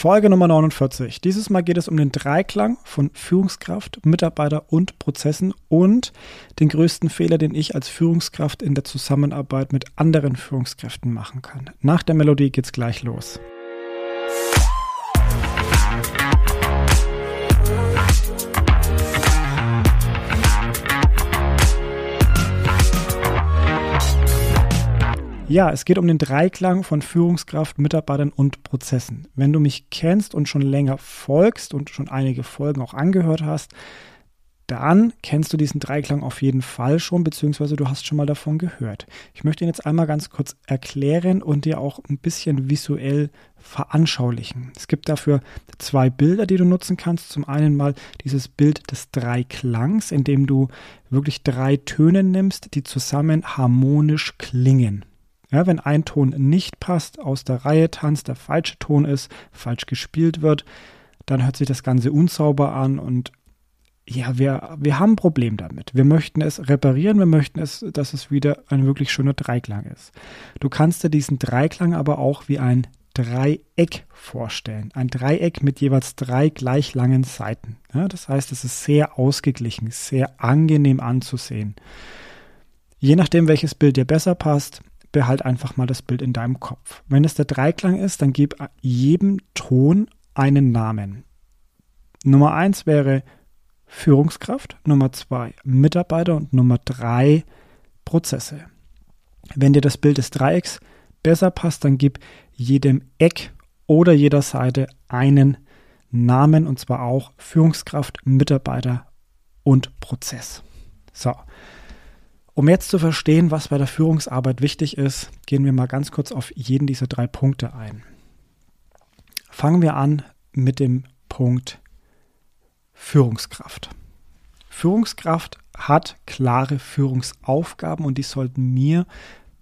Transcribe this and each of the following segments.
Folge Nummer 49. Dieses Mal geht es um den Dreiklang von Führungskraft, Mitarbeiter und Prozessen und den größten Fehler, den ich als Führungskraft in der Zusammenarbeit mit anderen Führungskräften machen kann. Nach der Melodie geht's gleich los. Ja, es geht um den Dreiklang von Führungskraft, Mitarbeitern und Prozessen. Wenn du mich kennst und schon länger folgst und schon einige Folgen auch angehört hast, dann kennst du diesen Dreiklang auf jeden Fall schon, beziehungsweise du hast schon mal davon gehört. Ich möchte ihn jetzt einmal ganz kurz erklären und dir auch ein bisschen visuell veranschaulichen. Es gibt dafür zwei Bilder, die du nutzen kannst. Zum einen mal dieses Bild des Dreiklangs, in dem du wirklich drei Töne nimmst, die zusammen harmonisch klingen. Ja, wenn ein Ton nicht passt, aus der Reihe tanzt, der falsche Ton ist, falsch gespielt wird, dann hört sich das Ganze unsauber an und ja, wir, wir haben ein Problem damit. Wir möchten es reparieren, wir möchten es, dass es wieder ein wirklich schöner Dreiklang ist. Du kannst dir diesen Dreiklang aber auch wie ein Dreieck vorstellen. Ein Dreieck mit jeweils drei gleich langen Seiten. Ja, das heißt, es ist sehr ausgeglichen, sehr angenehm anzusehen. Je nachdem, welches Bild dir besser passt, behalt einfach mal das Bild in deinem Kopf. Wenn es der Dreiklang ist, dann gib jedem Ton einen Namen. Nummer eins wäre Führungskraft, Nummer zwei Mitarbeiter und Nummer drei Prozesse. Wenn dir das Bild des Dreiecks besser passt, dann gib jedem Eck oder jeder Seite einen Namen und zwar auch Führungskraft, Mitarbeiter und Prozess. So, um jetzt zu verstehen, was bei der Führungsarbeit wichtig ist, gehen wir mal ganz kurz auf jeden dieser drei Punkte ein. Fangen wir an mit dem Punkt Führungskraft. Führungskraft hat klare Führungsaufgaben und die sollten mir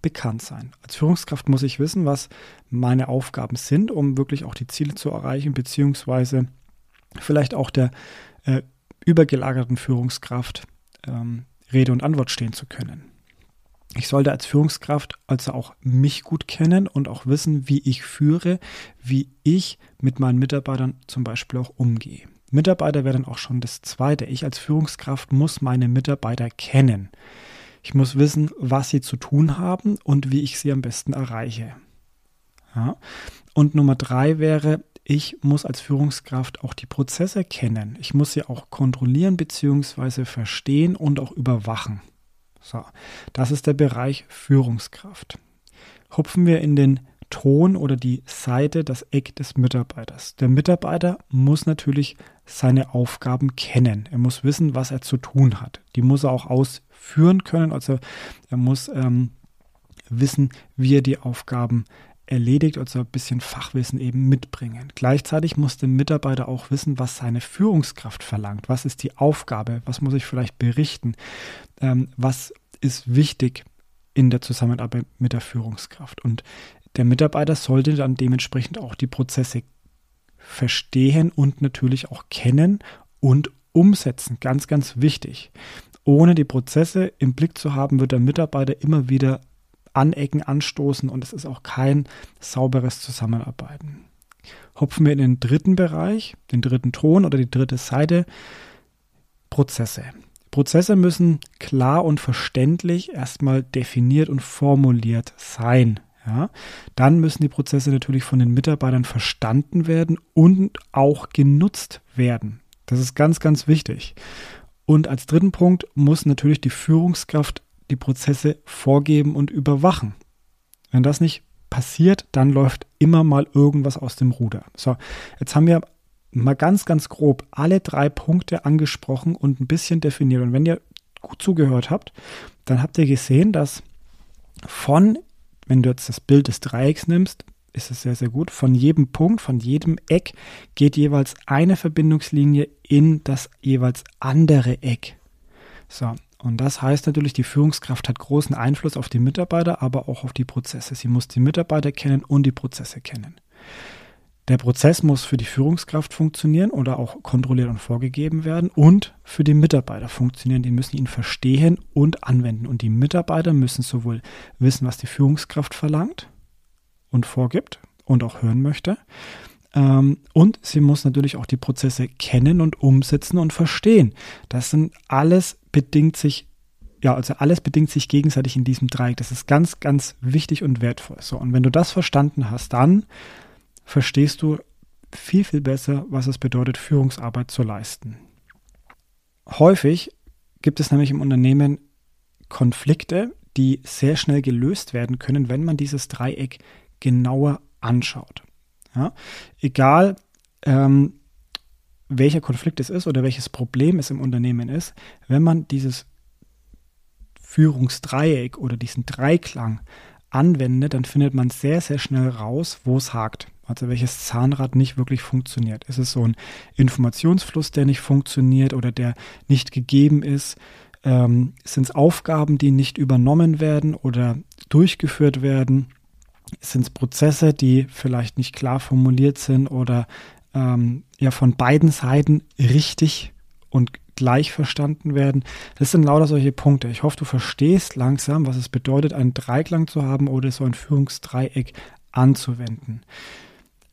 bekannt sein. Als Führungskraft muss ich wissen, was meine Aufgaben sind, um wirklich auch die Ziele zu erreichen, beziehungsweise vielleicht auch der äh, übergelagerten Führungskraft ähm, Rede und Antwort stehen zu können. Ich sollte als Führungskraft also auch mich gut kennen und auch wissen, wie ich führe, wie ich mit meinen Mitarbeitern zum Beispiel auch umgehe. Mitarbeiter wäre dann auch schon das Zweite. Ich als Führungskraft muss meine Mitarbeiter kennen. Ich muss wissen, was sie zu tun haben und wie ich sie am besten erreiche. Ja. Und Nummer drei wäre, ich muss als Führungskraft auch die Prozesse kennen. Ich muss sie auch kontrollieren bzw. verstehen und auch überwachen. So, das ist der Bereich Führungskraft. Hupfen wir in den Ton oder die Seite, das Eck des Mitarbeiters. Der Mitarbeiter muss natürlich seine Aufgaben kennen. Er muss wissen, was er zu tun hat. Die muss er auch ausführen können. Also er muss ähm, wissen, wie er die Aufgaben erledigt, also ein bisschen Fachwissen eben mitbringen. Gleichzeitig muss der Mitarbeiter auch wissen, was seine Führungskraft verlangt. Was ist die Aufgabe? Was muss ich vielleicht berichten? Ähm, was ist wichtig in der Zusammenarbeit mit der Führungskraft? Und der Mitarbeiter sollte dann dementsprechend auch die Prozesse verstehen und natürlich auch kennen und umsetzen. Ganz, ganz wichtig. Ohne die Prozesse im Blick zu haben, wird der Mitarbeiter immer wieder anecken, anstoßen und es ist auch kein sauberes Zusammenarbeiten. Hopfen wir in den dritten Bereich, den dritten Ton oder die dritte Seite, Prozesse. Prozesse müssen klar und verständlich erstmal definiert und formuliert sein. Ja, dann müssen die Prozesse natürlich von den Mitarbeitern verstanden werden und auch genutzt werden. Das ist ganz, ganz wichtig. Und als dritten Punkt muss natürlich die Führungskraft die Prozesse vorgeben und überwachen. Wenn das nicht passiert, dann läuft immer mal irgendwas aus dem Ruder. So, jetzt haben wir mal ganz, ganz grob alle drei Punkte angesprochen und ein bisschen definiert. Und wenn ihr gut zugehört habt, dann habt ihr gesehen, dass von, wenn du jetzt das Bild des Dreiecks nimmst, ist es sehr, sehr gut. Von jedem Punkt, von jedem Eck geht jeweils eine Verbindungslinie in das jeweils andere Eck. So, und das heißt natürlich, die Führungskraft hat großen Einfluss auf die Mitarbeiter, aber auch auf die Prozesse. Sie muss die Mitarbeiter kennen und die Prozesse kennen. Der Prozess muss für die Führungskraft funktionieren oder auch kontrolliert und vorgegeben werden und für die Mitarbeiter funktionieren. Die müssen ihn verstehen und anwenden. Und die Mitarbeiter müssen sowohl wissen, was die Führungskraft verlangt und vorgibt und auch hören möchte, und sie muss natürlich auch die Prozesse kennen und umsetzen und verstehen. Das sind alles bedingt sich, ja, also alles bedingt sich gegenseitig in diesem Dreieck. Das ist ganz, ganz wichtig und wertvoll. So, und wenn du das verstanden hast, dann verstehst du viel, viel besser, was es bedeutet, Führungsarbeit zu leisten. Häufig gibt es nämlich im Unternehmen Konflikte, die sehr schnell gelöst werden können, wenn man dieses Dreieck genauer anschaut. Ja? Egal, ähm, welcher Konflikt es ist oder welches Problem es im Unternehmen ist, wenn man dieses Führungsdreieck oder diesen Dreiklang anwendet, dann findet man sehr, sehr schnell raus, wo es hakt. Also welches Zahnrad nicht wirklich funktioniert. Ist es so ein Informationsfluss, der nicht funktioniert oder der nicht gegeben ist? Ähm, Sind es Aufgaben, die nicht übernommen werden oder durchgeführt werden? Sind es Prozesse, die vielleicht nicht klar formuliert sind oder ähm, ja von beiden Seiten richtig und gleich verstanden werden. Das sind lauter solche Punkte. Ich hoffe, du verstehst langsam, was es bedeutet, einen Dreiklang zu haben oder so ein Führungsdreieck anzuwenden.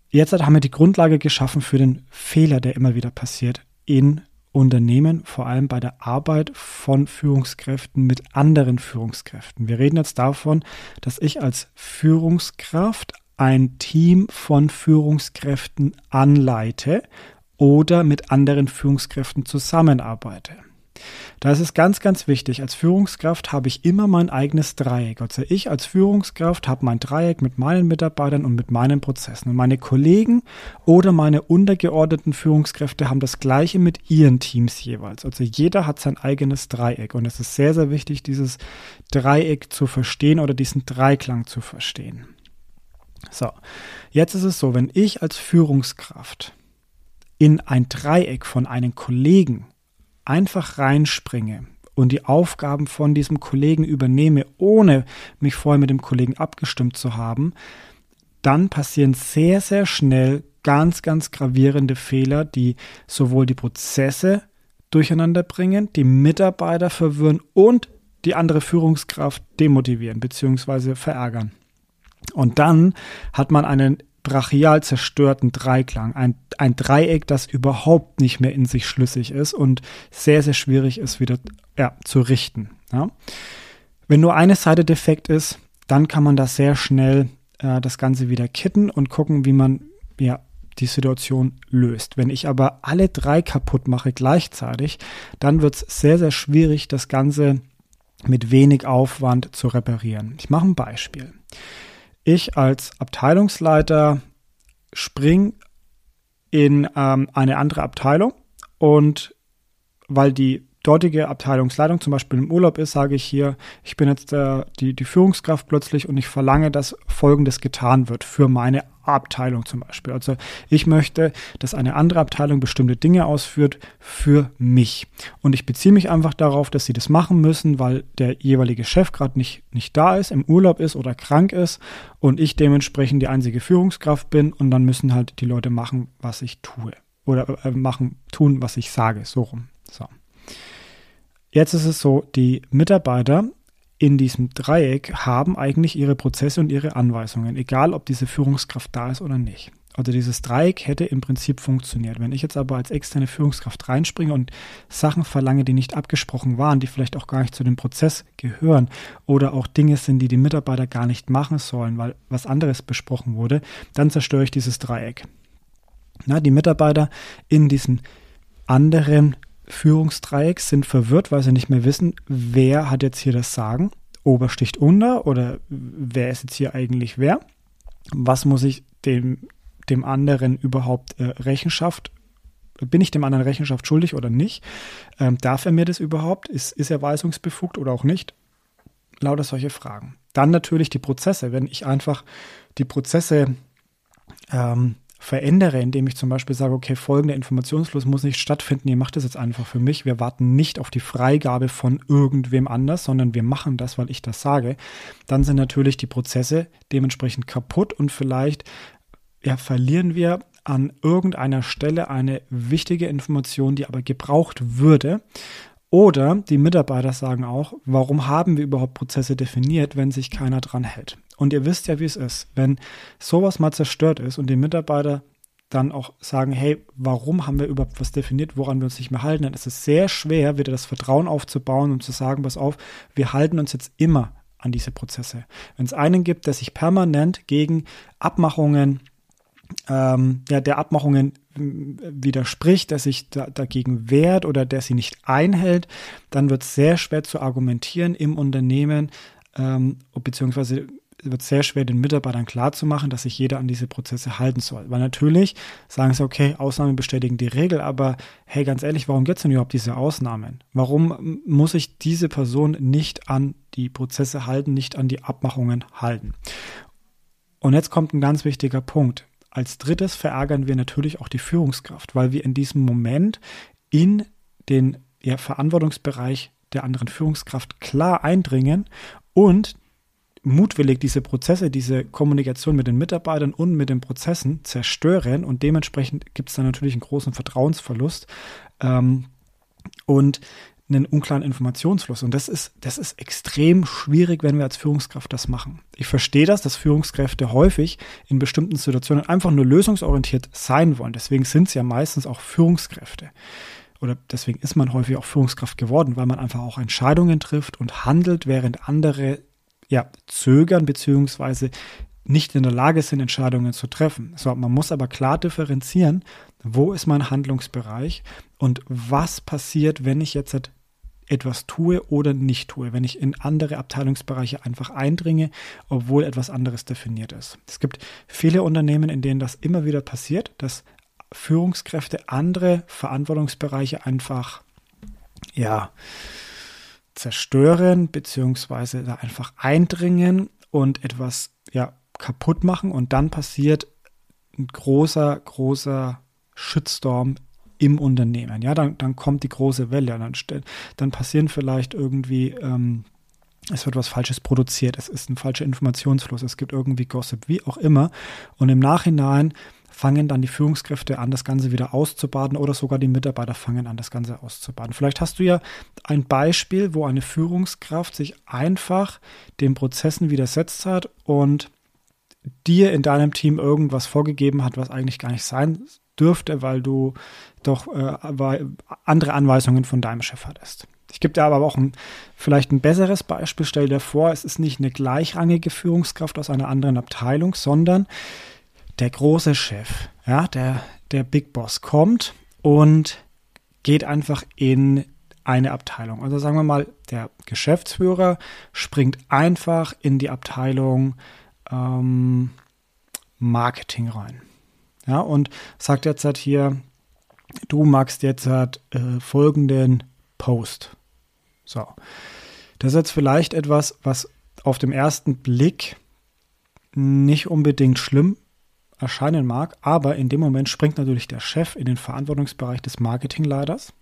Jetzt haben wir die Grundlage geschaffen für den Fehler, der immer wieder passiert in Unternehmen, vor allem bei der Arbeit von Führungskräften mit anderen Führungskräften. Wir reden jetzt davon, dass ich als Führungskraft ein Team von Führungskräften anleite oder mit anderen Führungskräften zusammenarbeite. Da ist es ganz, ganz wichtig. Als Führungskraft habe ich immer mein eigenes Dreieck. Also ich als Führungskraft habe mein Dreieck mit meinen Mitarbeitern und mit meinen Prozessen. Und meine Kollegen oder meine untergeordneten Führungskräfte haben das Gleiche mit ihren Teams jeweils. Also jeder hat sein eigenes Dreieck. Und es ist sehr, sehr wichtig, dieses Dreieck zu verstehen oder diesen Dreiklang zu verstehen. So, jetzt ist es so, wenn ich als Führungskraft in ein Dreieck von einem Kollegen einfach reinspringe und die Aufgaben von diesem Kollegen übernehme, ohne mich vorher mit dem Kollegen abgestimmt zu haben, dann passieren sehr, sehr schnell ganz, ganz gravierende Fehler, die sowohl die Prozesse durcheinander bringen, die Mitarbeiter verwirren und die andere Führungskraft demotivieren bzw. verärgern. Und dann hat man einen brachial zerstörten Dreiklang. Ein, ein Dreieck, das überhaupt nicht mehr in sich schlüssig ist und sehr, sehr schwierig ist, wieder ja, zu richten. Ja. Wenn nur eine Seite defekt ist, dann kann man da sehr schnell äh, das Ganze wieder kitten und gucken, wie man ja, die Situation löst. Wenn ich aber alle drei kaputt mache gleichzeitig, dann wird es sehr, sehr schwierig, das Ganze mit wenig Aufwand zu reparieren. Ich mache ein Beispiel. Ich als Abteilungsleiter spring in ähm, eine andere Abteilung und weil die dortige Abteilungsleitung zum Beispiel im Urlaub ist, sage ich hier, ich bin jetzt äh, die, die Führungskraft plötzlich und ich verlange, dass Folgendes getan wird für meine Abteilung zum Beispiel. Also ich möchte, dass eine andere Abteilung bestimmte Dinge ausführt für mich. Und ich beziehe mich einfach darauf, dass sie das machen müssen, weil der jeweilige Chef gerade nicht, nicht da ist, im Urlaub ist oder krank ist und ich dementsprechend die einzige Führungskraft bin und dann müssen halt die Leute machen, was ich tue. Oder äh, machen, tun, was ich sage. So rum. So. Jetzt ist es so, die Mitarbeiter in diesem Dreieck haben eigentlich ihre Prozesse und ihre Anweisungen, egal ob diese Führungskraft da ist oder nicht. Also dieses Dreieck hätte im Prinzip funktioniert. Wenn ich jetzt aber als externe Führungskraft reinspringe und Sachen verlange, die nicht abgesprochen waren, die vielleicht auch gar nicht zu dem Prozess gehören oder auch Dinge sind, die die Mitarbeiter gar nicht machen sollen, weil was anderes besprochen wurde, dann zerstöre ich dieses Dreieck. Na, die Mitarbeiter in diesem anderen Führungsdreieck sind verwirrt, weil sie nicht mehr wissen, wer hat jetzt hier das Sagen. Ober sticht unter oder wer ist jetzt hier eigentlich wer? Was muss ich dem, dem anderen überhaupt äh, Rechenschaft bin ich dem anderen Rechenschaft schuldig oder nicht? Ähm, darf er mir das überhaupt? Ist, ist er weisungsbefugt oder auch nicht? Lauter solche Fragen. Dann natürlich die Prozesse. Wenn ich einfach die Prozesse ähm, verändere, indem ich zum Beispiel sage, okay, folgender Informationsfluss muss nicht stattfinden, ihr macht das jetzt einfach für mich, wir warten nicht auf die Freigabe von irgendwem anders, sondern wir machen das, weil ich das sage, dann sind natürlich die Prozesse dementsprechend kaputt und vielleicht ja, verlieren wir an irgendeiner Stelle eine wichtige Information, die aber gebraucht würde. Oder die Mitarbeiter sagen auch, warum haben wir überhaupt Prozesse definiert, wenn sich keiner dran hält? Und ihr wisst ja, wie es ist. Wenn sowas mal zerstört ist und die Mitarbeiter dann auch sagen, hey, warum haben wir überhaupt was definiert, woran wir uns nicht mehr halten, dann ist es sehr schwer, wieder das Vertrauen aufzubauen und zu sagen, pass auf, wir halten uns jetzt immer an diese Prozesse. Wenn es einen gibt, der sich permanent gegen Abmachungen, ähm, ja, der Abmachungen widerspricht, der sich da, dagegen wehrt oder der sie nicht einhält, dann wird es sehr schwer zu argumentieren im Unternehmen, ähm, beziehungsweise wird sehr schwer, den Mitarbeitern klarzumachen, dass sich jeder an diese Prozesse halten soll. Weil natürlich sagen sie, okay, Ausnahmen bestätigen die Regel, aber hey, ganz ehrlich, warum gibt es denn überhaupt diese Ausnahmen? Warum muss sich diese Person nicht an die Prozesse halten, nicht an die Abmachungen halten? Und jetzt kommt ein ganz wichtiger Punkt. Als drittes verärgern wir natürlich auch die Führungskraft, weil wir in diesem Moment in den ja, Verantwortungsbereich der anderen Führungskraft klar eindringen und mutwillig diese Prozesse, diese Kommunikation mit den Mitarbeitern und mit den Prozessen zerstören und dementsprechend gibt es dann natürlich einen großen Vertrauensverlust ähm, und einen unklaren Informationsfluss. Und das ist, das ist extrem schwierig, wenn wir als Führungskraft das machen. Ich verstehe das, dass Führungskräfte häufig in bestimmten Situationen einfach nur lösungsorientiert sein wollen. Deswegen sind es ja meistens auch Führungskräfte. Oder deswegen ist man häufig auch Führungskraft geworden, weil man einfach auch Entscheidungen trifft und handelt, während andere ja, zögern beziehungsweise nicht in der Lage sind, Entscheidungen zu treffen. So, man muss aber klar differenzieren, wo ist mein Handlungsbereich und was passiert, wenn ich jetzt etwas tue oder nicht tue, wenn ich in andere Abteilungsbereiche einfach eindringe, obwohl etwas anderes definiert ist. Es gibt viele Unternehmen, in denen das immer wieder passiert, dass Führungskräfte andere Verantwortungsbereiche einfach, ja, zerstören, beziehungsweise da einfach eindringen und etwas ja, kaputt machen und dann passiert ein großer, großer Shitstorm im Unternehmen. Ja, dann, dann kommt die große Welle, dann, dann passieren vielleicht irgendwie, ähm, es wird was Falsches produziert, es ist ein falscher Informationsfluss, es gibt irgendwie Gossip, wie auch immer. Und im Nachhinein fangen dann die Führungskräfte an, das Ganze wieder auszubaden oder sogar die Mitarbeiter fangen an, das Ganze auszubaden. Vielleicht hast du ja ein Beispiel, wo eine Führungskraft sich einfach den Prozessen widersetzt hat und dir in deinem Team irgendwas vorgegeben hat, was eigentlich gar nicht sein dürfte, weil du doch äh, andere Anweisungen von deinem Chef hattest. Ich gebe dir aber auch ein, vielleicht ein besseres Beispiel. Stell dir vor, es ist nicht eine gleichrangige Führungskraft aus einer anderen Abteilung, sondern der große Chef, ja, der, der Big Boss kommt und geht einfach in eine Abteilung. Also sagen wir mal, der Geschäftsführer springt einfach in die Abteilung ähm, Marketing rein. Ja, und sagt jetzt halt hier, du magst jetzt halt äh, folgenden Post. So. Das ist jetzt vielleicht etwas, was auf dem ersten Blick nicht unbedingt schlimm erscheinen mag, aber in dem Moment springt natürlich der Chef in den Verantwortungsbereich des Marketingleiters.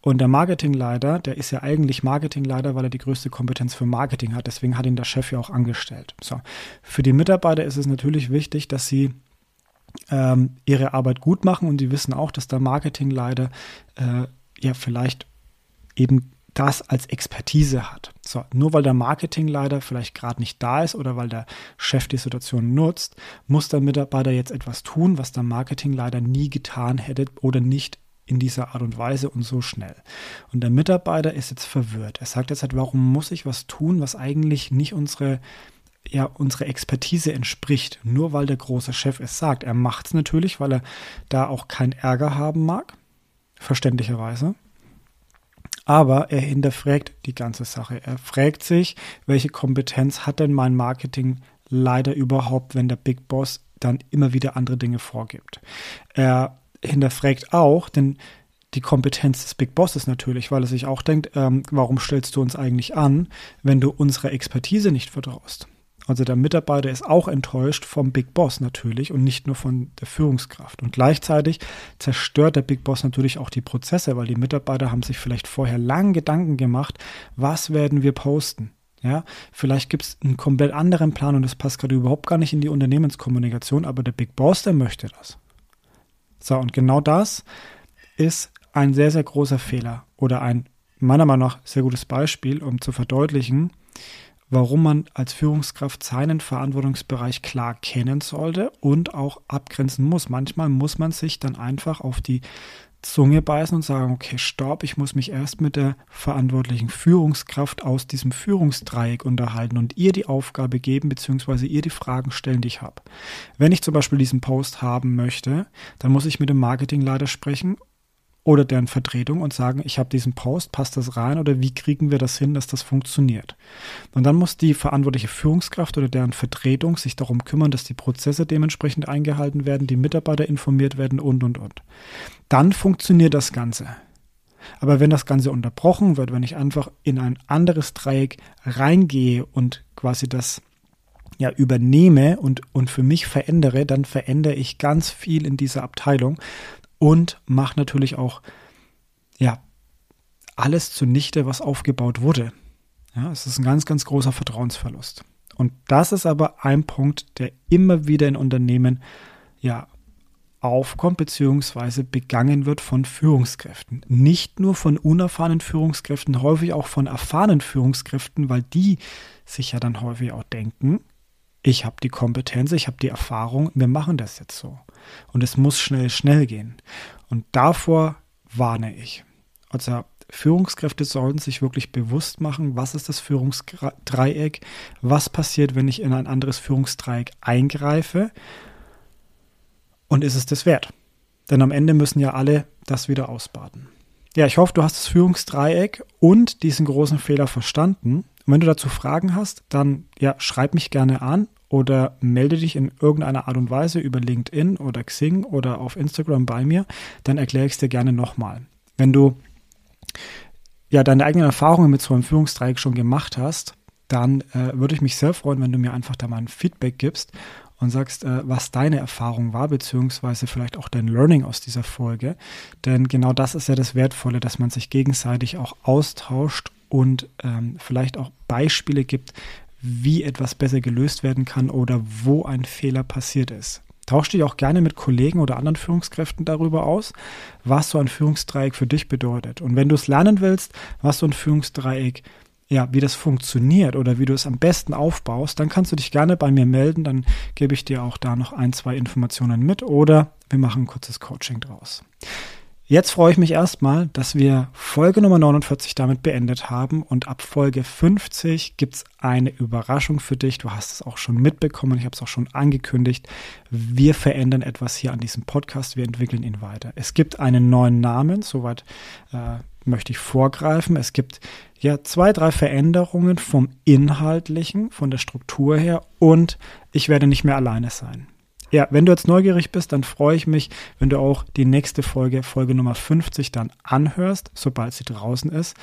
Und der Marketingleiter, der ist ja eigentlich Marketingleiter, weil er die größte Kompetenz für Marketing hat. Deswegen hat ihn der Chef ja auch angestellt. So. Für die Mitarbeiter ist es natürlich wichtig, dass sie ähm, ihre Arbeit gut machen und sie wissen auch, dass der Marketingleiter äh, ja vielleicht eben das als Expertise hat. So, nur weil der Marketingleiter vielleicht gerade nicht da ist oder weil der Chef die Situation nutzt, muss der Mitarbeiter jetzt etwas tun, was der Marketingleiter nie getan hätte oder nicht in dieser Art und Weise und so schnell. Und der Mitarbeiter ist jetzt verwirrt. Er sagt jetzt halt, warum muss ich was tun, was eigentlich nicht unsere ja, unsere Expertise entspricht, nur weil der große Chef es sagt. Er macht es natürlich, weil er da auch keinen Ärger haben mag, verständlicherweise aber er hinterfragt die ganze Sache. Er fragt sich, welche Kompetenz hat denn mein Marketing leider überhaupt, wenn der Big Boss dann immer wieder andere Dinge vorgibt. Er hinterfragt auch, denn die Kompetenz des Big Bosses natürlich, weil er sich auch denkt, ähm, warum stellst du uns eigentlich an, wenn du unserer Expertise nicht vertraust? Also der Mitarbeiter ist auch enttäuscht vom Big Boss natürlich und nicht nur von der Führungskraft. Und gleichzeitig zerstört der Big Boss natürlich auch die Prozesse, weil die Mitarbeiter haben sich vielleicht vorher lang Gedanken gemacht, was werden wir posten. Ja, vielleicht gibt es einen komplett anderen Plan und das passt gerade überhaupt gar nicht in die Unternehmenskommunikation, aber der Big Boss, der möchte das. So, und genau das ist ein sehr, sehr großer Fehler oder ein meiner Meinung nach sehr gutes Beispiel, um zu verdeutlichen, warum man als Führungskraft seinen Verantwortungsbereich klar kennen sollte und auch abgrenzen muss. Manchmal muss man sich dann einfach auf die Zunge beißen und sagen, okay, stopp, ich muss mich erst mit der verantwortlichen Führungskraft aus diesem Führungsdreieck unterhalten und ihr die Aufgabe geben, beziehungsweise ihr die Fragen stellen, die ich habe. Wenn ich zum Beispiel diesen Post haben möchte, dann muss ich mit dem Marketingleiter sprechen oder deren Vertretung und sagen, ich habe diesen Post, passt das rein oder wie kriegen wir das hin, dass das funktioniert. Und dann muss die verantwortliche Führungskraft oder deren Vertretung sich darum kümmern, dass die Prozesse dementsprechend eingehalten werden, die Mitarbeiter informiert werden und, und, und. Dann funktioniert das Ganze. Aber wenn das Ganze unterbrochen wird, wenn ich einfach in ein anderes Dreieck reingehe und quasi das ja, übernehme und, und für mich verändere, dann verändere ich ganz viel in dieser Abteilung und macht natürlich auch ja, alles zunichte, was aufgebaut wurde. Ja, es ist ein ganz, ganz großer Vertrauensverlust. Und das ist aber ein Punkt, der immer wieder in Unternehmen ja aufkommt bzw. begangen wird von Führungskräften. Nicht nur von unerfahrenen Führungskräften, häufig auch von erfahrenen Führungskräften, weil die sich ja dann häufig auch denken, ich habe die Kompetenz, ich habe die Erfahrung, wir machen das jetzt so. Und es muss schnell, schnell gehen. Und davor warne ich. Also Führungskräfte sollten sich wirklich bewusst machen, was ist das Führungsdreieck, was passiert, wenn ich in ein anderes Führungsdreieck eingreife und ist es das wert? Denn am Ende müssen ja alle das wieder ausbaden. Ja, ich hoffe, du hast das Führungsdreieck und diesen großen Fehler verstanden. Und wenn du dazu Fragen hast, dann ja, schreib mich gerne an oder melde dich in irgendeiner Art und Weise über LinkedIn oder Xing oder auf Instagram bei mir, dann erkläre ich es dir gerne nochmal. Wenn du ja deine eigenen Erfahrungen mit so einem Führungsdreieck schon gemacht hast, dann äh, würde ich mich sehr freuen, wenn du mir einfach da mal ein Feedback gibst und sagst, äh, was deine Erfahrung war, beziehungsweise vielleicht auch dein Learning aus dieser Folge. Denn genau das ist ja das Wertvolle, dass man sich gegenseitig auch austauscht und ähm, vielleicht auch Beispiele gibt, wie etwas besser gelöst werden kann oder wo ein Fehler passiert ist. Tausch dich auch gerne mit Kollegen oder anderen Führungskräften darüber aus, was so ein Führungsdreieck für dich bedeutet. Und wenn du es lernen willst, was so ein Führungsdreieck, ja, wie das funktioniert oder wie du es am besten aufbaust, dann kannst du dich gerne bei mir melden. Dann gebe ich dir auch da noch ein, zwei Informationen mit oder wir machen ein kurzes Coaching draus. Jetzt freue ich mich erstmal, dass wir Folge Nummer 49 damit beendet haben und ab Folge 50 gibt es eine Überraschung für dich. Du hast es auch schon mitbekommen, ich habe es auch schon angekündigt. Wir verändern etwas hier an diesem Podcast, wir entwickeln ihn weiter. Es gibt einen neuen Namen, soweit äh, möchte ich vorgreifen. Es gibt ja zwei, drei Veränderungen vom Inhaltlichen, von der Struktur her und ich werde nicht mehr alleine sein. Ja, wenn du jetzt neugierig bist, dann freue ich mich, wenn du auch die nächste Folge, Folge Nummer 50, dann anhörst, sobald sie draußen ist.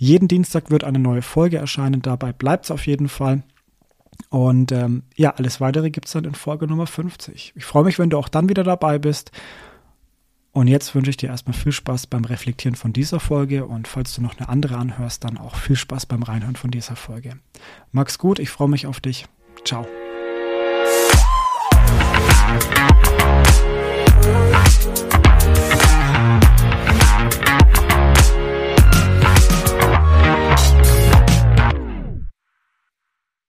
Jeden Dienstag wird eine neue Folge erscheinen, dabei bleibt es auf jeden Fall. Und ähm, ja, alles weitere gibt es dann in Folge Nummer 50. Ich freue mich, wenn du auch dann wieder dabei bist. Und jetzt wünsche ich dir erstmal viel Spaß beim Reflektieren von dieser Folge und falls du noch eine andere anhörst, dann auch viel Spaß beim Reinhören von dieser Folge. Mag's gut, ich freue mich auf dich. Ciao. Música